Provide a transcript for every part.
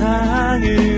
세상을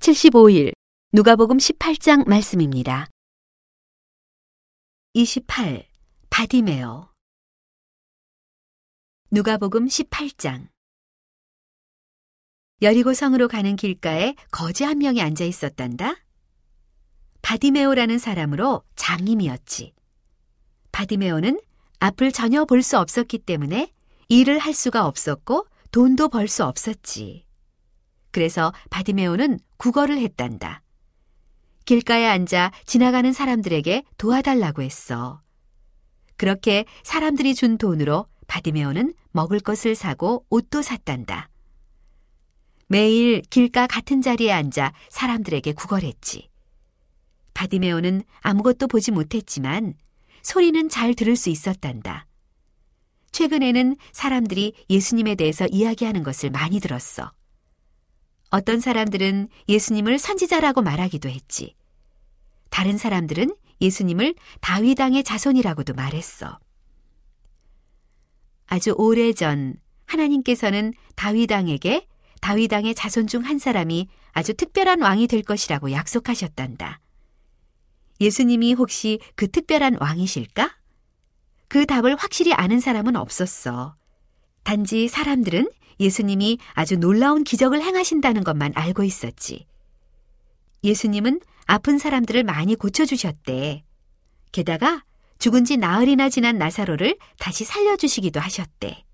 (75일) 누가복음 (18장) 말씀입니다. 28. 바디메오 누가복음 18장 여리고 성으로 가는 길가에 거지 한 명이 앉아 있었단다. 바디메오라는 사람으로 장님이었지. 바디메오는 앞을 전혀 볼 수 없었기 때문에 일을 할 수가 없었고 돈도 벌 수 없었지. 그래서 바디메오는 구걸을 했단다. 길가에 앉아 지나가는 사람들에게 도와달라고 했어. 그렇게 사람들이 준 돈으로 바디메오는 먹을 것을 사고 옷도 샀단다. 매일 길가 같은 자리에 앉아 사람들에게 구걸했지. 바디메오는 아무것도 보지 못했지만 소리는 잘 들을 수 있었단다. 최근에는 사람들이 예수님에 대해서 이야기하는 것을 많이 들었어. 어떤 사람들은 예수님을 선지자라고 말하기도 했지. 다른 사람들은 예수님을 다윗왕의 자손이라고도 말했어. 아주 오래전 하나님께서는 다윗왕에게 다윗왕의 자손 중 한 사람이 아주 특별한 왕이 될 것이라고 약속하셨단다. 예수님이 혹시 그 특별한 왕이실까? 그 답을 확실히 아는 사람은 없었어. 단지 사람들은 예수님이 아주 놀라운 기적을 행하신다는 것만 알고 있었지. 예수님은 아픈 사람들을 많이 고쳐주셨대. 게다가 죽은 지 나흘이나 지난 나사로를 다시 살려주시기도 하셨대.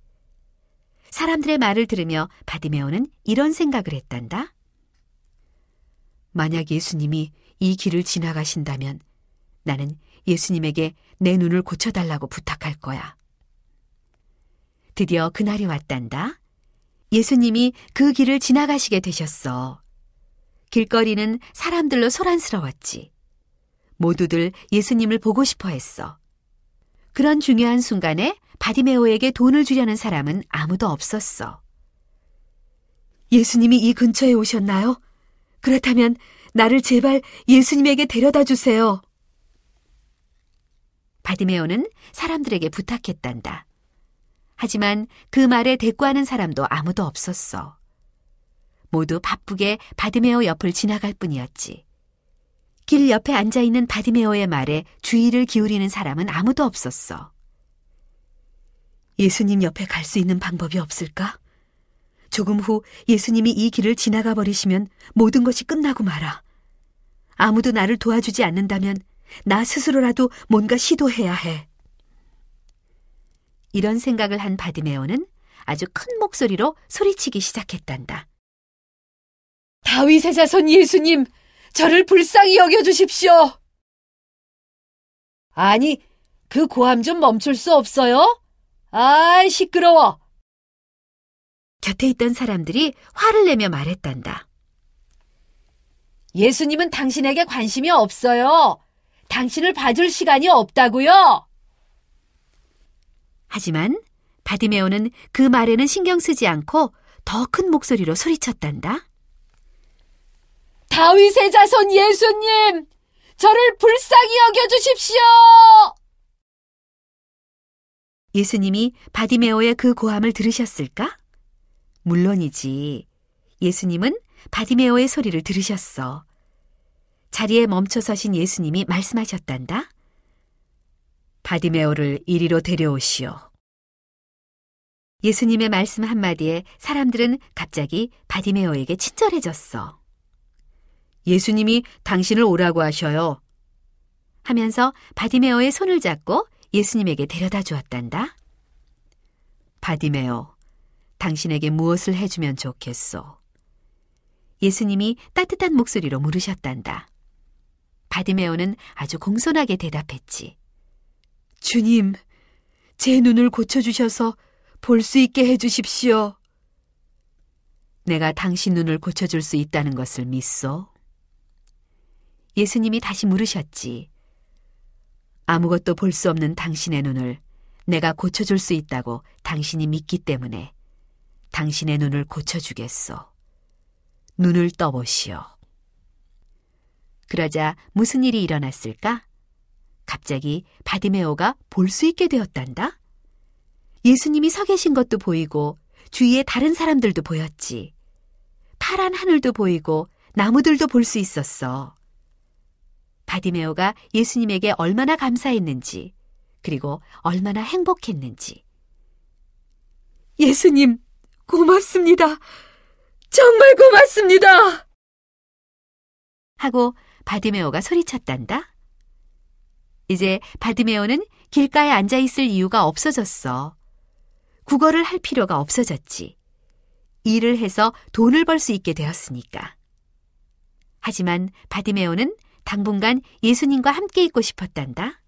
사람들의 말을 들으며 바디메오는 이런 생각을 했단다. 만약 예수님이 이 길을 지나가신다면 나는 예수님에게 내 눈을 고쳐달라고 부탁할 거야. 드디어 그날이 왔단다. 예수님이 그 길을 지나가시게 되셨어. 길거리는 사람들로 소란스러웠지. 모두들 예수님을 보고 싶어 했어. 그런 중요한 순간에 바디메오에게 돈을 주려는 사람은 아무도 없었어. 예수님이 이 근처에 오셨나요? 그렇다면 나를 제발 예수님에게 데려다 주세요. 바디메오는 사람들에게 부탁했단다. 하지만 그 말에 대꾸하는 사람도 아무도 없었어. 모두 바쁘게 바디메오 옆을 지나갈 뿐이었지. 길 옆에 앉아 있는 바디메오의 말에 주의를 기울이는 사람은 아무도 없었어. 예수님 옆에 갈 수 있는 방법이 없을까? 조금 후 예수님이 이 길을 지나가 버리시면 모든 것이 끝나고 말아. 아무도 나를 도와주지 않는다면 나 스스로라도 뭔가 시도해야 해. 이런 생각을 한 바디메오는 아주 큰 목소리로 소리치기 시작했단다. 다윗의 자손 예수님, 저를 불쌍히 여겨주십시오. 아니, 그 고함 좀 멈출 수 없어요? 아, 시끄러워. 곁에 있던 사람들이 화를 내며 말했단다. 예수님은 당신에게 관심이 없어요. 당신을 봐줄 시간이 없다고요. 하지만 바디메오는 그 말에는 신경 쓰지 않고 더 큰 목소리로 소리쳤단다. 다윗의 자손 예수님, 저를 불쌍히 여겨주십시오. 예수님이 바디메오의 그 고함을 들으셨을까? 물론이지. 예수님은 바디메오의 소리를 들으셨어. 자리에 멈춰 서신 예수님이 말씀하셨단다. 바디메오를 이리로 데려오시오. 예수님의 말씀 한마디에 사람들은 갑자기 바디메오에게 친절해졌어. 예수님이 당신을 오라고 하셔요. 하면서 바디메오의 손을 잡고 예수님에게 데려다 주었단다. 바디메오, 당신에게 무엇을 해주면 좋겠소? 예수님이 따뜻한 목소리로 물으셨단다. 바디메오는 아주 공손하게 대답했지. 주님, 제 눈을 고쳐주셔서 볼 수 있게 해주십시오. 내가 당신 눈을 고쳐줄 수 있다는 것을 믿소? 예수님이 다시 물으셨지. 아무것도 볼 수 없는 당신의 눈을 내가 고쳐줄 수 있다고 당신이 믿기 때문에 당신의 눈을 고쳐주겠소. 눈을 떠보시오. 그러자 무슨 일이 일어났을까? 갑자기 바디메오가 볼 수 있게 되었단다? 예수님이 서 계신 것도 보이고 주위에 다른 사람들도 보였지. 파란 하늘도 보이고 나무들도 볼 수 있었어. 바디메오가 예수님에게 얼마나 감사했는지, 그리고 얼마나 행복했는지. 예수님, 고맙습니다. 정말 고맙습니다. 하고 바디메오가 소리쳤단다. 이제 바디메오는 길가에 앉아 있을 이유가 없어졌어. 국어를 할 필요가 없어졌지. 일을 해서 돈을 벌 수 있게 되었으니까. 하지만 바디메오는 당분간 예수님과 함께 있고 싶었단다.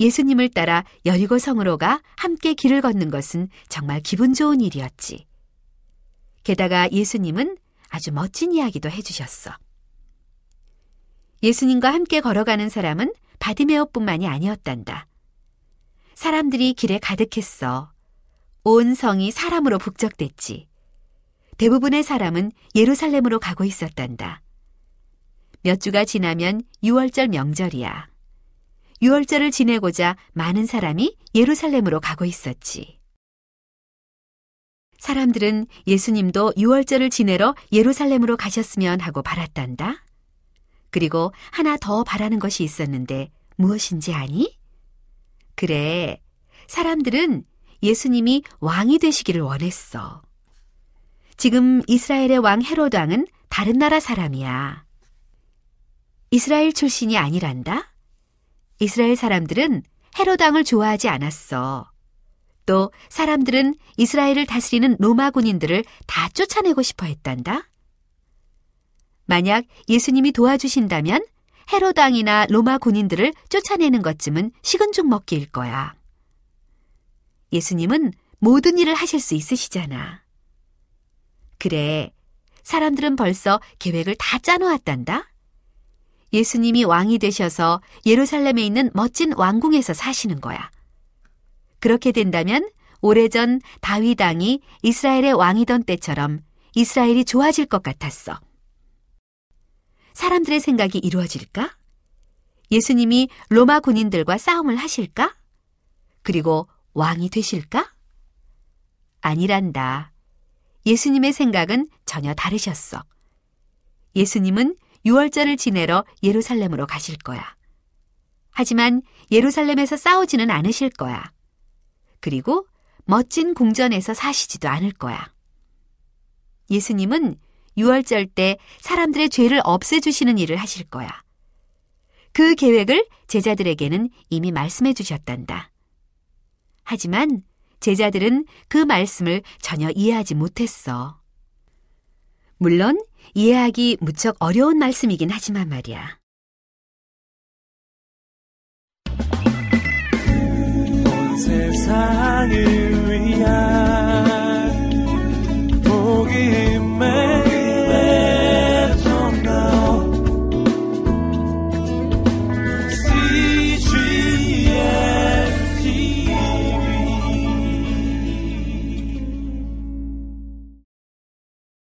예수님을 따라 여리고 성으로 가 함께 길을 걷는 것은 정말 기분 좋은 일이었지. 게다가 예수님은 아주 멋진 이야기도 해주셨어. 예수님과 함께 걸어가는 사람은 바디메오뿐만이 아니었단다. 사람들이 길에 가득했어. 온 성이 사람으로 북적댔지. 대부분의 사람은 예루살렘으로 가고 있었단다. 몇 주가 지나면 6월절 명절이야. 6월절을 지내고자 많은 사람이 예루살렘으로 가고 있었지. 사람들은 예수님도 6월절을 지내러 예루살렘으로 가셨으면 하고 바랐단다. 그리고 하나 더 바라는 것이 있었는데 무엇인지 아니? 그래. 사람들은 예수님이 왕이 되시기를 원했어. 지금 이스라엘의 왕 헤로드 왕은 다른 나라 사람이야. 이스라엘 출신이 아니란다? 이스라엘 사람들은 헤로드 왕을 좋아하지 않았어. 또 사람들은 이스라엘을 다스리는 로마 군인들을 다 쫓아내고 싶어 했단다. 만약 예수님이 도와주신다면 헤로드 왕이나 로마 군인들을 쫓아내는 것쯤은 식은 죽 먹기일 거야. 예수님은 모든 일을 하실 수 있으시잖아. 그래, 사람들은 벌써 계획을 다 짜놓았단다. 예수님이 왕이 되셔서 예루살렘에 있는 멋진 왕궁에서 사시는 거야. 그렇게 된다면 오래전 다윗 왕이 이스라엘의 왕이던 때처럼 이스라엘이 좋아질 것 같았어. 사람들의 생각이 이루어질까? 예수님이 로마 군인들과 싸움을 하실까? 그리고 왕이 되실까? 아니란다. 예수님의 생각은 전혀 다르셨어. 예수님은 6월절을 지내러 예루살렘으로 가실 거야. 하지만 예루살렘에서 싸우지는 않으실 거야. 그리고 멋진 궁전에서 사시지도 않을 거야. 예수님은 6월절 때 사람들의 죄를 없애주시는 일을 하실 거야. 그 계획을 제자들에게는 이미 말씀해 주셨단다. 하지만 제자들은 그 말씀을 전혀 이해하지 못했어. 물론 이해하기 무척 어려운 말씀이긴 하지만 말이야. 온 세상을 위해